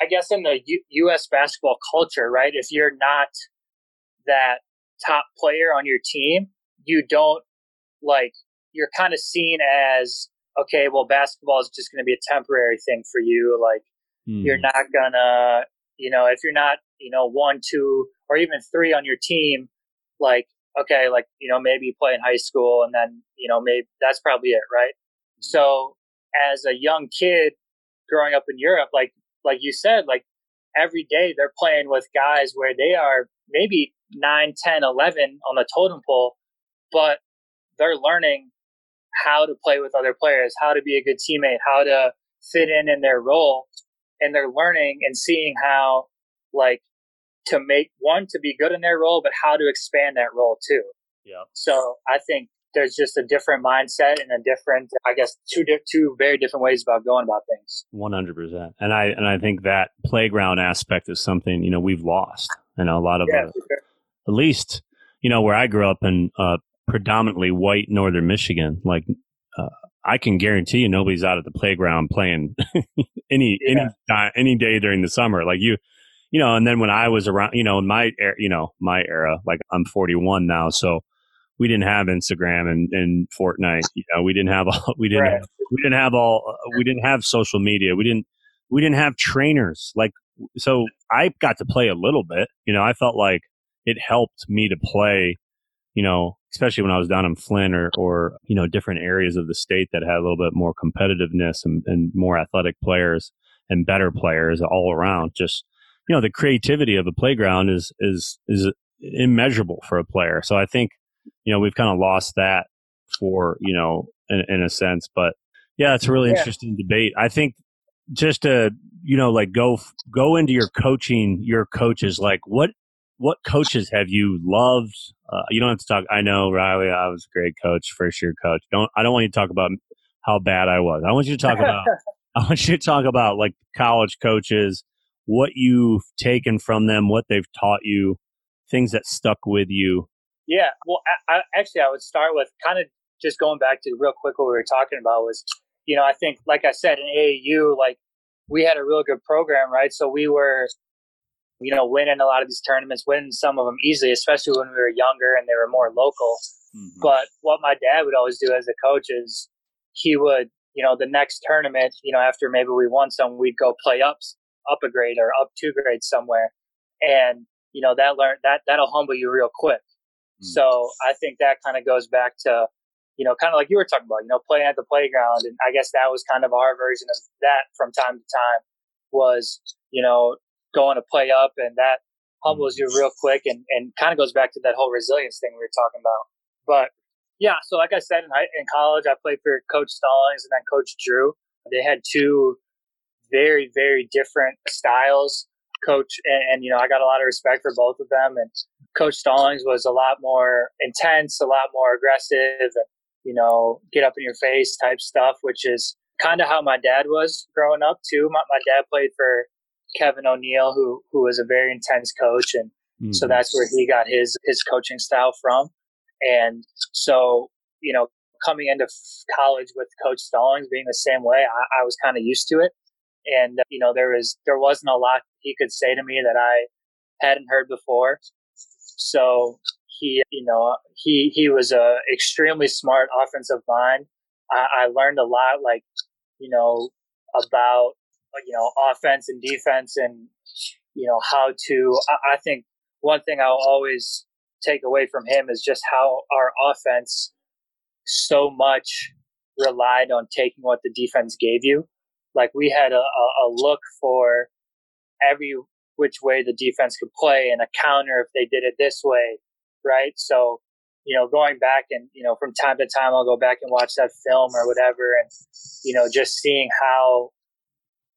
I guess in the U- U.S. basketball culture, right? If you're not that top player on your team, you don't like, you're kind of seen as, okay, well, basketball is just going to be a temporary thing for you. Like, mm. you're not gonna, you know, if you're not, you know, one, two, or even three on your team, like, okay, like, you know, maybe you play in high school and then, you know, maybe that's probably it, right? Mm. So as a young kid growing up in Europe, like, like you said, like every day they're playing with guys where they are maybe 9, 10, 11 on the totem pole, but they're learning how to play with other players, how to be a good teammate, how to fit in in their role. And they're learning and seeing how, like, to make one to be good in their role, but how to expand that role too. Yeah. So I think there's just a different mindset and a different, I guess, two two very different ways about going about things. One hundred percent, and I and I think that playground aspect is something you know we've lost. You know, a lot of yeah, uh, sure. at least you know where I grew up in uh, predominantly white northern Michigan, like. Uh, I can guarantee you nobody's out at the playground playing any yeah. any any day during the summer. Like you, you know. And then when I was around, you know, in my you know my era, like I'm 41 now, so we didn't have Instagram and, and Fortnite. You know, we didn't have all, we didn't, right. have, we didn't have all, we didn't have social media. We didn't, we didn't have trainers. Like, so I got to play a little bit, you know, I felt like it helped me to play, you know, especially when I was down in Flint or, or, you know, different areas of the state that had a little bit more competitiveness and, and more athletic players and better players all around. Just, you know, the creativity of the playground is, is, is immeasurable for a player. So I think, you know, we've kind of lost that for, you know, in, in a sense. But yeah, it's a really yeah. interesting debate. I think just to, you know, like go, go into your coaching, your coaches, like what, what coaches have you loved? Uh, you don't have to talk. I know Riley, I was a great coach, first year coach. Don't, I don't want you to talk about how bad I was. I want you to talk about, I want you to talk about like college coaches, what you've taken from them, what they've taught you, things that stuck with you, yeah, well, I, I, actually, I would start with kind of just going back to real quick what we were talking about was, you know, I think, like I said, in AAU, like we had a real good program, right? So we were, you know, winning a lot of these tournaments, winning some of them easily, especially when we were younger and they were more local. Mm-hmm. But what my dad would always do as a coach is he would, you know, the next tournament, you know, after maybe we won some, we'd go play ups, up a grade or up two grades somewhere. And, you know, that learn that, that'll humble you real quick. Mm-hmm. So I think that kind of goes back to, you know, kind of like you were talking about, you know, playing at the playground. And I guess that was kind of our version of that from time to time was, you know, going to play up and that humbles you real mm. quick and, and kind of goes back to that whole resilience thing we were talking about. But yeah, so like I said, in, in college, I played for Coach Stallings and then Coach Drew. They had two very, very different styles. Coach, and, and you know, I got a lot of respect for both of them. And Coach Stallings was a lot more intense, a lot more aggressive, and you know, get up in your face type stuff, which is kind of how my dad was growing up too. My, my dad played for Kevin O'Neill, who who was a very intense coach, and mm-hmm. so that's where he got his his coaching style from. And so, you know, coming into college with Coach Stallings being the same way, I, I was kind of used to it. And you know, there was there wasn't a lot he could say to me that I hadn't heard before. So he, you know, he he was a extremely smart offensive mind. I, I learned a lot, like you know, about you know offense and defense, and you know how to. I, I think one thing I'll always take away from him is just how our offense so much relied on taking what the defense gave you. Like we had a, a, look for every which way the defense could play and a counter if they did it this way right? So, you know, going back and, you know, from time to time, I'll go back and watch that film or whatever. And, you know, just seeing how,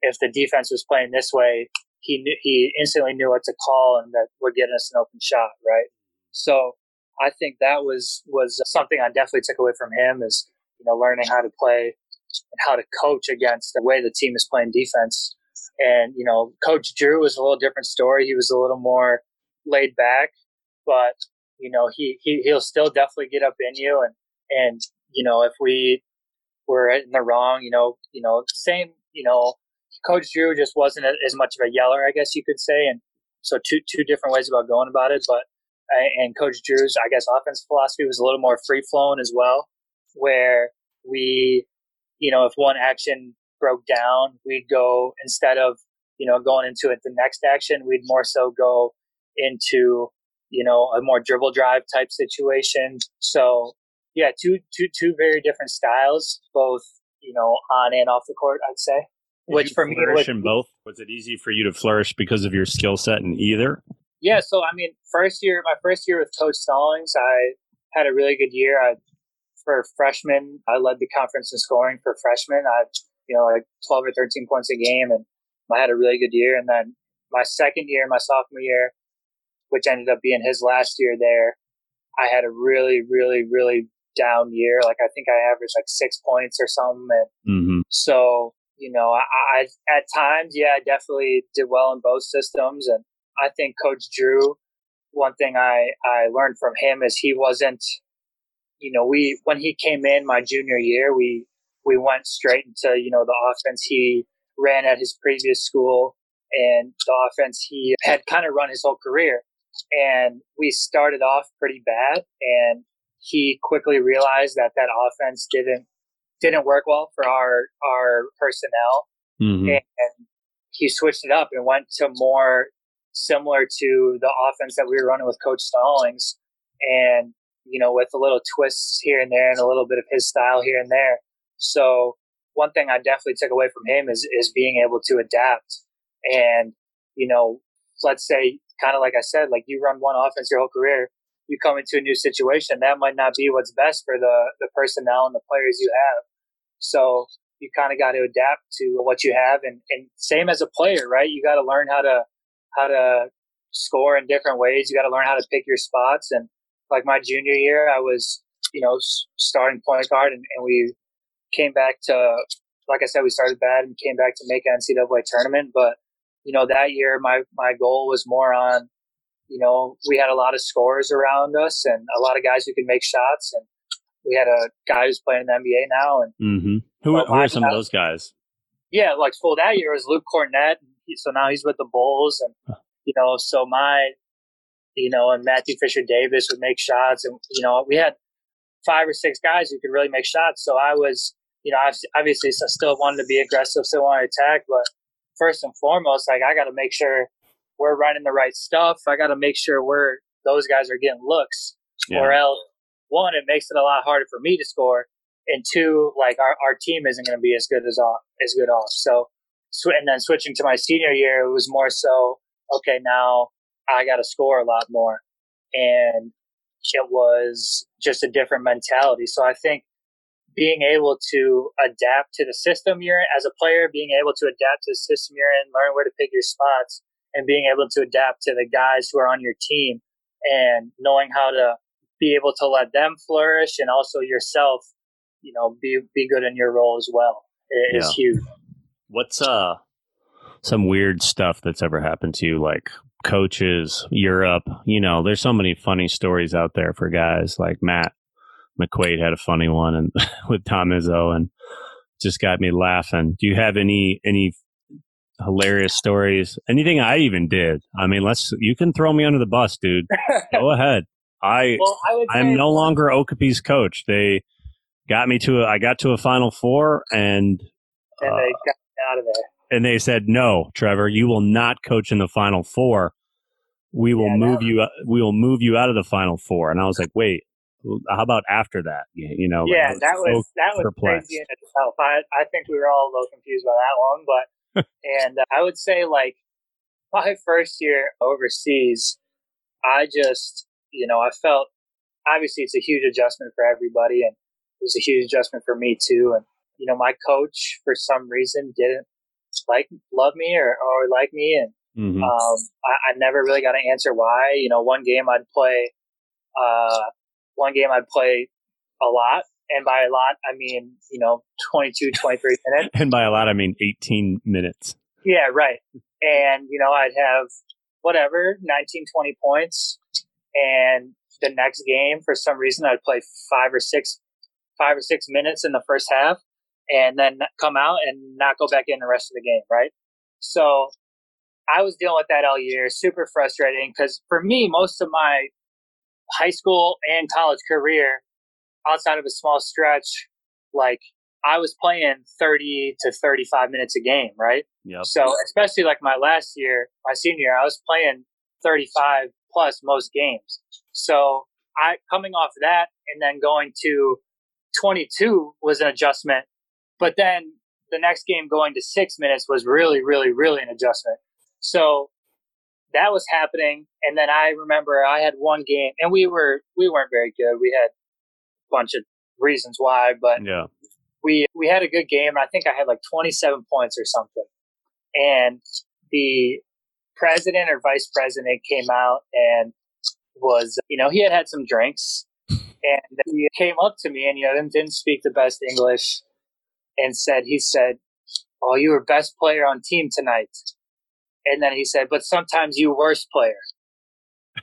if the defense was playing this way, he knew, he instantly knew what to call and that would get us an open shot, right? So I think that was, was something I definitely took away from him is, you know, learning how to play and how to coach against the way the team is playing defense. And, you know, Coach Drew was a little different story. He was a little more laid back, but you know, he, he, he'll still definitely get up in you. And, and, you know, if we were in the wrong, you know, you know, same, you know, Coach Drew just wasn't as much of a yeller, I guess you could say. And so two, two different ways about going about it. But, and Coach Drew's, I guess, offense philosophy was a little more free flowing as well, where we, you know, if one action broke down, we'd go instead of, you know, going into it the next action, we'd more so go into you know, a more dribble drive type situation. So yeah, two two two very different styles, both you know on and off the court. I'd say. Which for me, was, in both. Was it easy for you to flourish because of your skill set in either? Yeah. So I mean, first year, my first year with Coach Stallings, I had a really good year. I for freshmen, I led the conference in scoring for freshmen. I you know like twelve or thirteen points a game, and I had a really good year. And then my second year, my sophomore year, which ended up being his last year there. I had a really, really, really down year. Like I think I averaged like six points or something. And mm-hmm. so, you know, I, I, at times, yeah, I definitely did well in both systems. And I think Coach Drew, one thing I, I learned from him is he wasn't, you know, we, when he came in my junior year, we, we went straight into, you know, the offense he ran at his previous school and the offense he had kind of run his whole career and we started off pretty bad and he quickly realized that that offense didn't didn't work well for our our personnel mm-hmm. and he switched it up and went to more similar to the offense that we were running with coach stallings and you know with a little twists here and there and a little bit of his style here and there so one thing i definitely took away from him is is being able to adapt and you know let's say kind of like I said, like you run one offense your whole career, you come into a new situation, that might not be what's best for the, the personnel and the players you have. So you kind of got to adapt to what you have. And, and same as a player, right? You got to learn how to, how to score in different ways. You got to learn how to pick your spots. And like my junior year, I was, you know, starting point guard and, and we came back to, like I said, we started bad and came back to make NCAA tournament, but you know, that year my, my goal was more on, you know, we had a lot of scores around us and a lot of guys who could make shots. And we had a guy who's playing in the NBA now. And mm-hmm. who, who are some of those guys? yeah, like full that year was Luke Kornet. So now he's with the Bulls, and you know, so my, you know, and Matthew Fisher Davis would make shots, and you know, we had five or six guys who could really make shots. So I was, you know, obviously I still wanted to be aggressive, still wanted to attack, but first and foremost, like I got to make sure we're running the right stuff. I got to make sure we're those guys are getting looks, yeah. or else one, it makes it a lot harder for me to score, and two, like our, our team isn't going to be as good as off as good off. So, and then switching to my senior year, it was more so okay. Now I got to score a lot more, and it was just a different mentality. So I think being able to adapt to the system you're in as a player, being able to adapt to the system you're in, learn where to pick your spots, and being able to adapt to the guys who are on your team and knowing how to be able to let them flourish and also yourself, you know, be be good in your role as well is yeah. huge. What's uh some weird stuff that's ever happened to you, like coaches, Europe? You know, there's so many funny stories out there for guys like Matt McQuaid had a funny one and with Tom Izzo and just got me laughing. Do you have any any hilarious stories? Anything I even did? I mean, let's you can throw me under the bus, dude. Go ahead. I, well, I I'm no longer Okapi's coach. They got me to a, I got to a Final Four and and uh, they got out of there. And they said, "No, Trevor, you will not coach in the Final Four. We will yeah, move you. We will move you out of the Final Four. And I was like, "Wait, how about after that? You know, yeah, that was so that was perplexed. crazy in itself. I I think we were all a little confused by that one, but and uh, I would say like my first year overseas, I just you know I felt obviously it's a huge adjustment for everybody, and it was a huge adjustment for me too. And you know, my coach for some reason didn't like love me or or like me, and mm-hmm. um, I, I never really got an answer why. You know, one game I'd play. Uh, one game I'd play a lot. And by a lot, I mean, you know, 22, 23 minutes. and by a lot, I mean 18 minutes. Yeah, right. And, you know, I'd have whatever, 19, 20 points. And the next game, for some reason, I'd play five or six, five or six minutes in the first half and then come out and not go back in the rest of the game. Right. So I was dealing with that all year, super frustrating because for me, most of my high school and college career, outside of a small stretch, like I was playing 30 to 35 minutes a game, right? Yeah. So, especially like my last year, my senior year, I was playing 35 plus most games. So, I coming off that and then going to 22 was an adjustment. But then the next game going to six minutes was really, really, really an adjustment. So, that was happening. And then I remember I had one game and we were, we weren't very good. We had a bunch of reasons why, but yeah, we, we had a good game. I think I had like 27 points or something. And the president or vice president came out and was, you know, he had had some drinks and he came up to me and, you know, didn't speak the best English and said, he said, Oh, you were best player on team tonight. And then he said, but sometimes you worst player.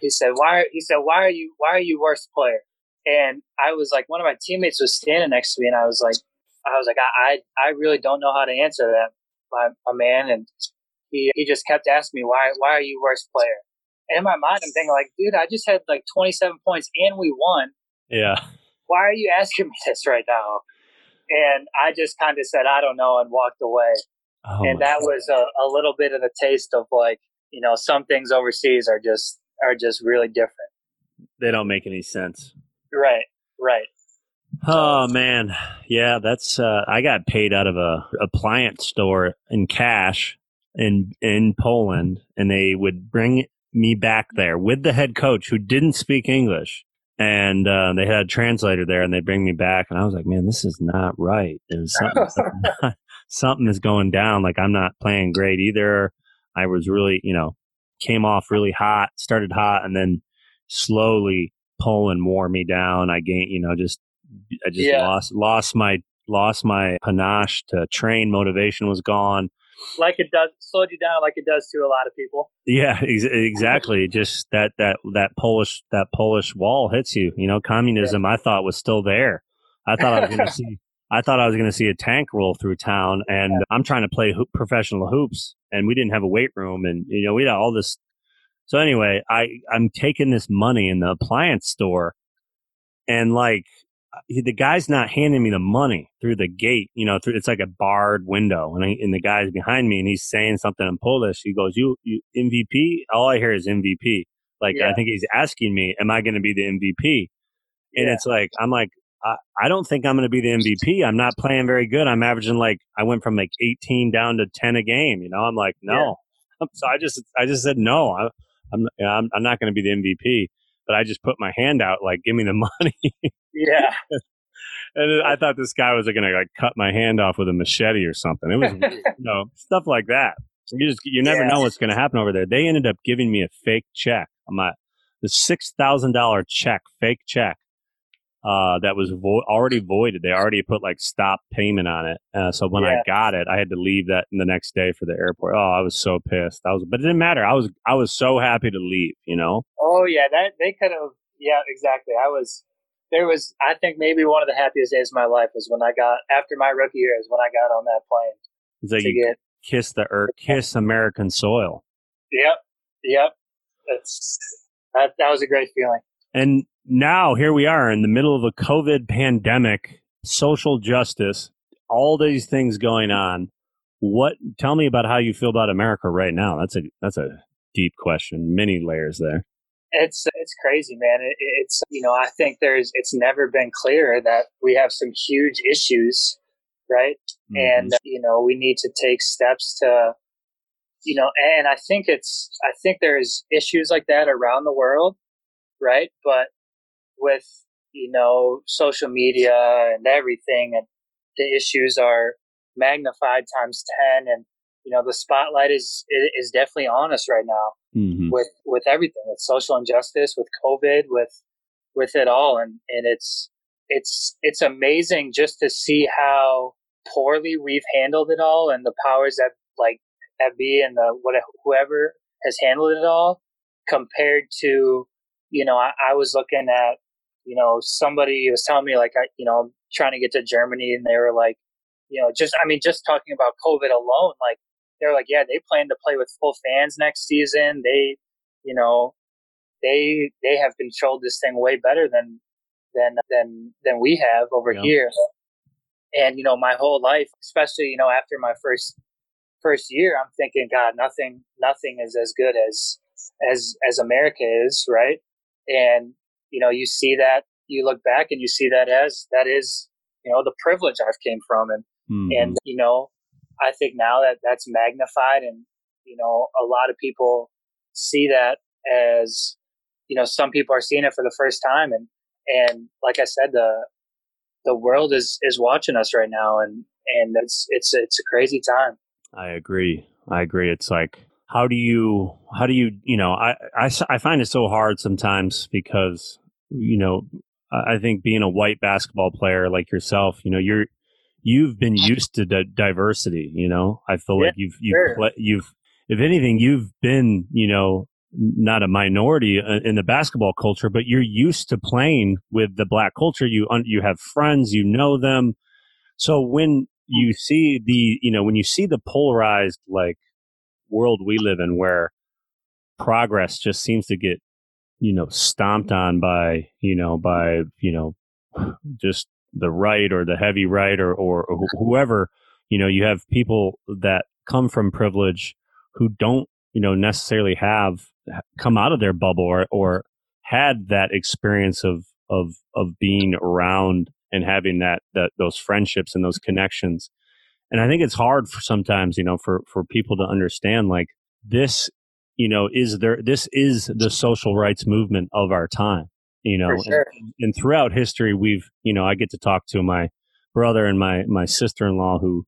He said, why, he said, why are you, why are you worst player? And I was like, one of my teammates was standing next to me and I was like, I was like, I, I, I really don't know how to answer that, my, my man. And he, he just kept asking me, why, why are you worst player? And in my mind, I'm thinking like, dude, I just had like 27 points and we won. Yeah. Why are you asking me this right now? And I just kind of said, I don't know, and walked away. Oh and that God. was a, a little bit of the taste of like, you know, some things overseas are just are just really different. They don't make any sense. Right, right. Oh man, yeah, that's. Uh, I got paid out of a appliance store in cash in in Poland, and they would bring me back there with the head coach who didn't speak English, and uh, they had a translator there, and they bring me back, and I was like, man, this is not right. Was something, not, something is going down. Like I'm not playing great either. I was really, you know, came off really hot, started hot, and then slowly Poland wore me down. I gained, you know, just I just yeah. lost lost my lost my panache to train. Motivation was gone. Like it does, slowed you down, like it does to a lot of people. Yeah, ex- exactly. just that that that Polish that Polish wall hits you. You know, communism. Yeah. I thought was still there. I thought I was going to see I thought I was going to see a tank roll through town, and I'm trying to play hoop, professional hoops, and we didn't have a weight room, and you know we had all this. So anyway, I I'm taking this money in the appliance store, and like Uh, the guy's not handing me the money through the gate. You know, through it's like a barred window, and I, and the guy's behind me, and he's saying something in Polish. He goes, "You, you MVP?" All I hear is MVP. Like yeah. I think he's asking me, "Am I going to be the MVP?" And yeah. it's like I'm like, I, I don't think I'm going to be the MVP. I'm not playing very good. I'm averaging like I went from like 18 down to 10 a game. You know, I'm like, no. Yeah. So I just I just said no. I, I'm I'm, I'm not going to be the MVP. But I just put my hand out, like, give me the money. yeah. and I thought this guy was going to like cut my hand off with a machete or something. It was, you know, stuff like that. You just you never yeah. know what's going to happen over there. They ended up giving me a fake check. I'm at the six thousand dollar check, fake check uh, that was vo- already voided. They already put like stop payment on it. Uh, so when yeah. I got it, I had to leave that the next day for the airport. Oh, I was so pissed. I was, but it didn't matter. I was, I was so happy to leave. You know. Oh yeah, that they could have. Yeah, exactly. I was. There was, I think, maybe one of the happiest days of my life was when I got after my rookie year is when I got on that plane. You get, kiss the earth, kiss American soil. Yep, yep. That's that. That was a great feeling. And now here we are in the middle of a COVID pandemic, social justice, all these things going on. What tell me about how you feel about America right now? That's a that's a deep question, many layers there. It's it's crazy, man. It, it's you know I think there's it's never been clearer that we have some huge issues, right? Mm-hmm. And you know we need to take steps to, you know, and I think it's I think there's issues like that around the world, right? But with you know social media and everything, and the issues are magnified times ten, and you know the spotlight is is definitely on us right now mm-hmm. with with everything, with social injustice, with COVID, with with it all, and and it's it's it's amazing just to see how poorly we've handled it all, and the powers that like that be and the what whoever has handled it all compared to you know I, I was looking at you know, somebody was telling me like, I, you know, I'm trying to get to Germany and they were like, you know, just, I mean, just talking about COVID alone, like they're like, yeah, they plan to play with full fans next season. They, you know, they, they have controlled this thing way better than, than, than, than we have over yeah. here. And, you know, my whole life, especially, you know, after my first, first year, I'm thinking, God, nothing, nothing is as good as, as, as America is. Right. And, you know, you see that, you look back and you see that as that is, you know, the privilege I've came from. And, mm-hmm. and, you know, I think now that that's magnified and, you know, a lot of people see that as, you know, some people are seeing it for the first time. And, and like I said, the, the world is, is watching us right now. And, and it's, it's, it's a crazy time. I agree. I agree. It's like, how do you how do you you know I, I i find it so hard sometimes because you know i think being a white basketball player like yourself you know you're you've been used to di- diversity you know? I feel yeah, like you've you've sure. you've if anything you've been you know not a minority uh, in the basketball culture but you're used to playing with the black culture. You you have friends you know them. So when you see the you know when you see the polarized like world we live in where progress just seems to get you know stomped on by you know by you know just the right or the heavy right or, or, or whoever you know you have people that come from privilege who don't you know necessarily have come out of their bubble or, or had that experience of of of being around and having that that those friendships and those mm-hmm. connections and i think it's hard for sometimes you know for for people to understand like this you know is there this is the social rights movement of our time you know? Sure. and, and, throughout history we've you know i get to talk to my brother and my my sister-in-law who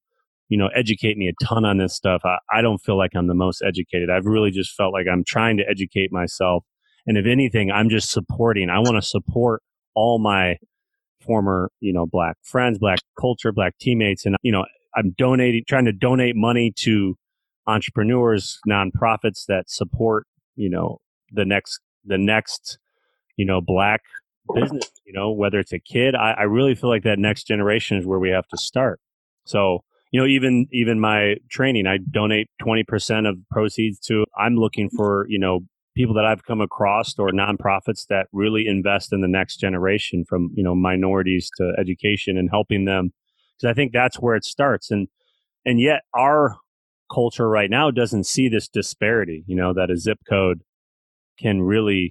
you know educate me a ton on this stuff. I, I don't feel like i'm the most educated. I've really just felt like i'm trying to educate myself. And if anything i'm just supporting. I want to support all my former you know black friends black culture black teammates and you know I'm donating, trying to donate money to entrepreneurs, nonprofits that support, you know, the next, the next, you know, black business, you know, whether it's a kid, I, I really feel like that next generation is where we have to start. So, you know, even even my training, I donate twenty percent of proceeds to. I'm looking mm-hmm. for you know people that I've come across or nonprofits that really invest in the next generation, from you know minorities to education and helping them, because I think that's where it starts. And and yet our culture right now doesn't see this disparity. You know that a zip code can really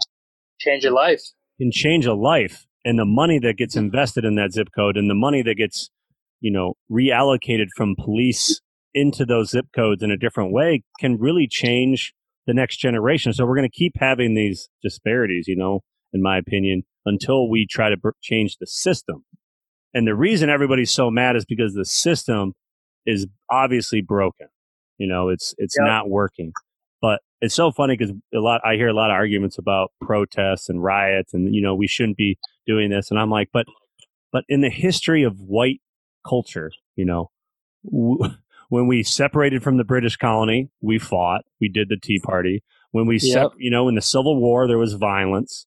change your life can change a life and the money that gets invested in that zip code and the money that gets you know reallocated from police into those zip codes in a different way can really change the next generation so we're going to keep having these disparities you know in my opinion until we try to change the system and the reason everybody's so mad is because the system is obviously broken you know it's it's yep. not working but it's so funny because a lot I hear a lot of arguments about protests and riots, and you know we shouldn't be doing this. And I'm like, but but in the history of white culture, you know, w- when we separated from the British colony, we fought. We did the Tea Party. When we, yep. sep- you know, in the Civil War, there was violence.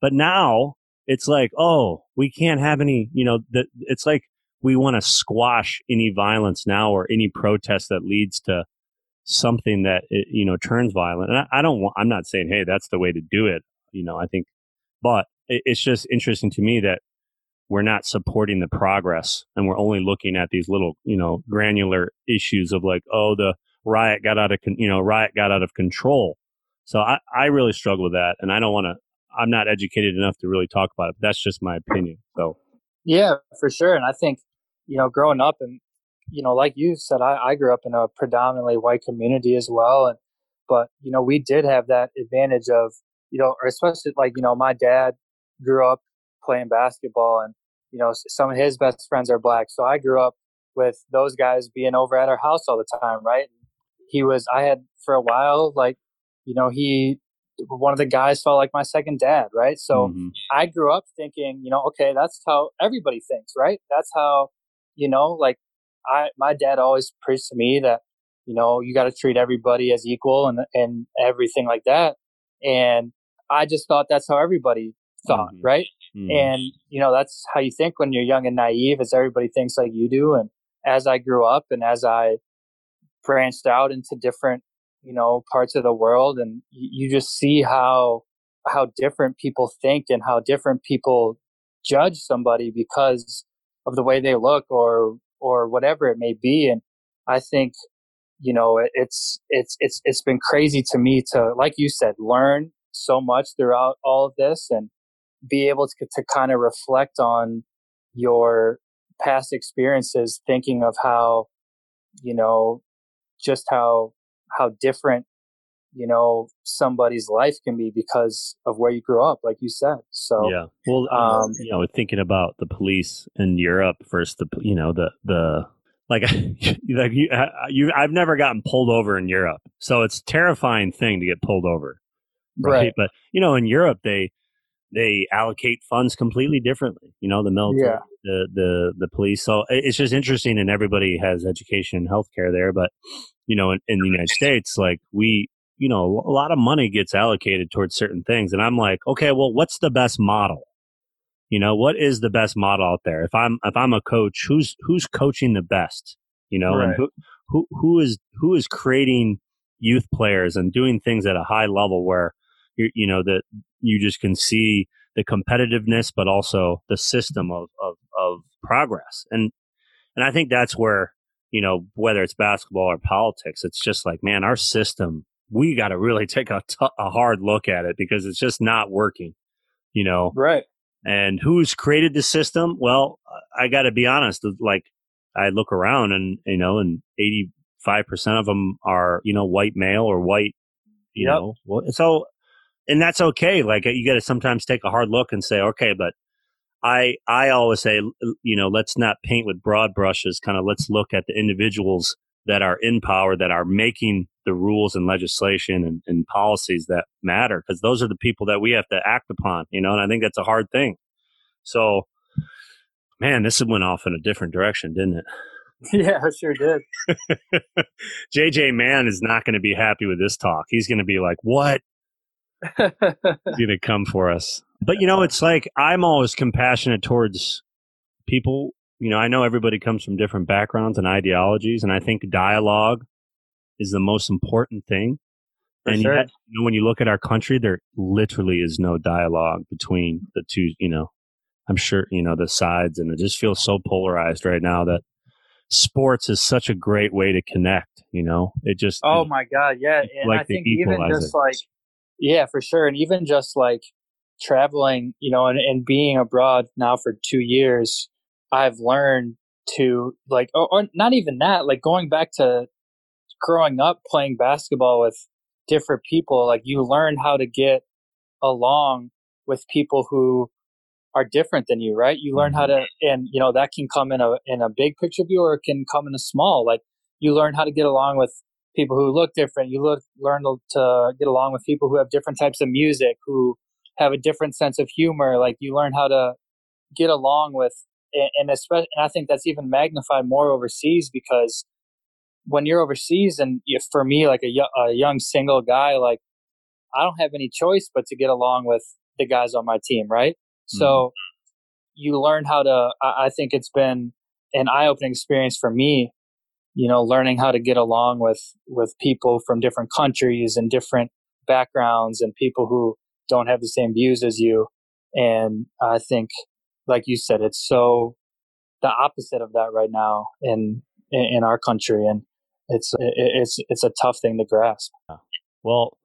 But now it's like, oh, we can't have any, you know, that it's like we want to squash any violence now or any protest that leads to something that you know turns violent. And I, I don't want. I'm not saying hey that's the way to do it. You know I think, but it, it's just interesting to me that we're not supporting the progress and we're only looking at these little you know granular issues of like oh the riot got out of con- you know riot got out of control. So I I really struggle with that, and I don't want to. I'm not educated enough to really talk about it. that's just my opinion. So yeah, for sure. And I think you know growing up and you know, like you said, I, I grew up in a predominantly white community as well. And, but, you know, we did have that advantage of, you know, or especially like, you know, my dad grew up playing basketball and, you know, some of his best friends are black. So I grew up with those guys being over at our house all the time, right? He was, I had for a while, like, you know, he, one of the guys felt like my second dad, right? So mm-hmm. I grew up thinking, you know, okay, that's how everybody thinks, right? That's how, you know, like I my dad always preached to me that you know you got to treat everybody as equal and and everything like that. And I just thought that's how everybody thought, mm-hmm. right? Mm-hmm. And you know that's how you think when you're young and naive, as everybody thinks like you do. And as I grew up and as I branched out into different you know parts of the world, and you, just see how how different people think and how different people judge somebody because of the way they look or or whatever it may be. And I think, you know, it's, it's, it's, it's been crazy to me to, like you said, learn so much throughout all of this and be able to, to kind of reflect on your past experiences, thinking of how, you know, just how, how different you know somebody's life can be because of where you grew up like you said. So yeah. Well um, you know thinking about the police in europe versus the you know the the like like you, you i've never gotten pulled over in europe. So it's terrifying thing to get pulled over right? right, but you know in europe they they allocate funds completely differently you know the military yeah. the the the police. So it's just interesting and everybody has education and healthcare there but you know in, in the united states like we you know, a lot of money gets allocated towards certain things. And I'm like, okay, well, what's the best model? You know, what is the best model out there? If I'm, if I'm a coach, who's, who's coaching the best, you know, right. and who, who, who is, who is creating youth players and doing things at a high level where you you know, that you just can see the competitiveness, but also the system mm-hmm. of, of, of progress. And, and I think that's where, you know, whether it's basketball or politics, it's just like, man, our system we got to really take a, t- a hard look at it because it's just not working, you know? Right. And who's created the system? Well, I got to be honest, like I look around and, you know, and 85% of them are, you know, white male or white, you yep. know, so, and that's okay. Like you got to sometimes take a hard look and say, okay, but I, I always say, you know, let's not paint with broad brushes. Kind of let's look at the individuals that are in power that are making the rules and legislation and, and policies that matter because those are the people that we have to act upon you know and i think that's a hard thing. So man this went off in a different direction didn't it? Yeah it sure did. Jj man is not going to be happy with this talk. He's going to be like what he's going to come for us But you know, it's like I'm always compassionate towards people. You know, I know everybody comes from different backgrounds and ideologies, and I think dialogue is the most important thing. For and sure. yet, you know, when you look at our country, there literally is no dialogue between the two. You know, I'm sure you know the sides, and it just feels so polarized right now that sports is such a great way to connect. You know, it just Oh my god, yeah, and like I think even just like yeah, for sure, and even just like traveling, you know, and, and being abroad now for two years, I've learned to like, or, or not even that, like going back to growing up playing basketball with different people, like you learn how to get along with people who are different than you, right? You learn how mm-hmm. to, and you know that can come in a in a big picture view, or it can come in a small. Like you learn how to get along with people who look different. You look, learn to, to get along with people who have different types of music, who have a different sense of humor. Like you learn how to get along with, and, especially, and I think that's even magnified more overseas because when you're overseas, and if, for me, like a, a young single guy, like I don't have any choice but to get along with the guys on my team, right? Mm-hmm. So you learn how to. I, I think it's been an eye-opening experience for me you know learning how to get along with with people from different countries and different backgrounds and people who don't have the same views as you and i think like you said it's so the opposite of that right now in in, our country and it's it, it's it's a tough thing to grasp Well,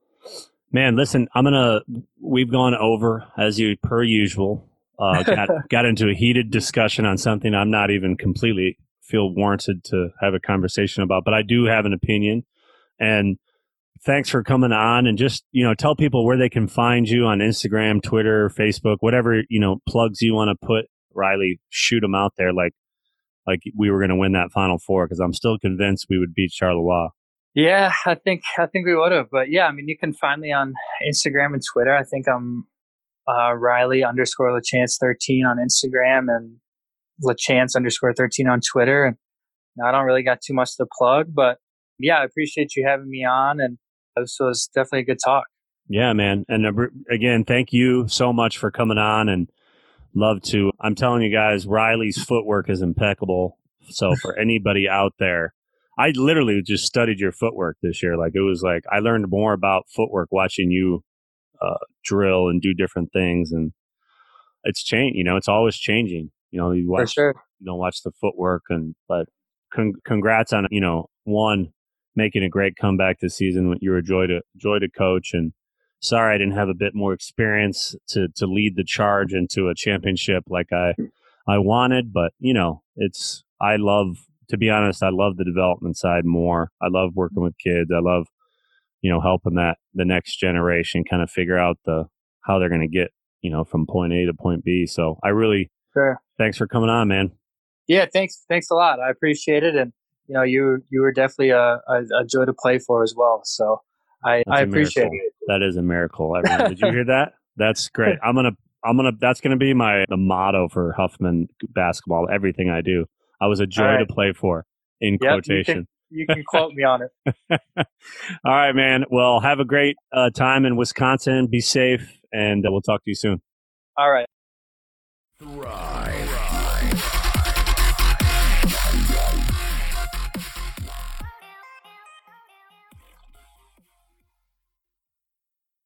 man, listen, I'm gonna. We've gone over as you per usual. Uh, got got into a heated discussion on something I'm not even completely feel warranted to have a conversation about, but I do have an opinion. And thanks for coming on and just you know tell people where they can find you on Instagram, Twitter, Facebook, whatever you know plugs you want to put. Riley, shoot them out there like like we were going to win that Final Four because I'm still convinced we would beat Charleroi. yeah i think i think we would have but yeah i mean you can find me on instagram and twitter i think i'm uh, riley underscore lachance 13 on instagram and lachance underscore 13 on twitter and i don't really got too much to plug but yeah i appreciate you having me on and this was definitely a good talk Yeah, man. And uh, again, thank you so much for coming on and love to. I'm telling you guys, Riley's footwork is impeccable. So for anybody out there, I literally just studied your footwork this year. Like it was like I learned more about footwork watching you uh, drill and do different things, and it's changed. You know, it's always changing. You know, you for watch sure you know watch the footwork and but con- congrats on you know one making a great comeback this season. When you're a joy to joy to coach. And sorry i didn't have a bit more experience to to lead the charge into a championship like i i wanted. But you know it's i love to be honest i love the development side more. I love working with kids. I love you know helping that the next generation kind of figure out the how they're going to get you know from point a to point b. So i really sure thanks for coming on man. Yeah thanks thanks a lot. I appreciate it. And you know you you were definitely a, a, a joy to play for as well so i That's i a appreciate miracle. it That is a miracle. Everyone. Did you hear that? That's great. I'm gonna, I'm gonna. That's gonna be my the motto for Huffman basketball. Everything I do, I was a joy All right. to play for. In Yep, you quotation. can, you can quote me on it All right, man. Well, have a great uh, time in Wisconsin. Be safe, and uh, we'll talk to you soon. all right Thrive.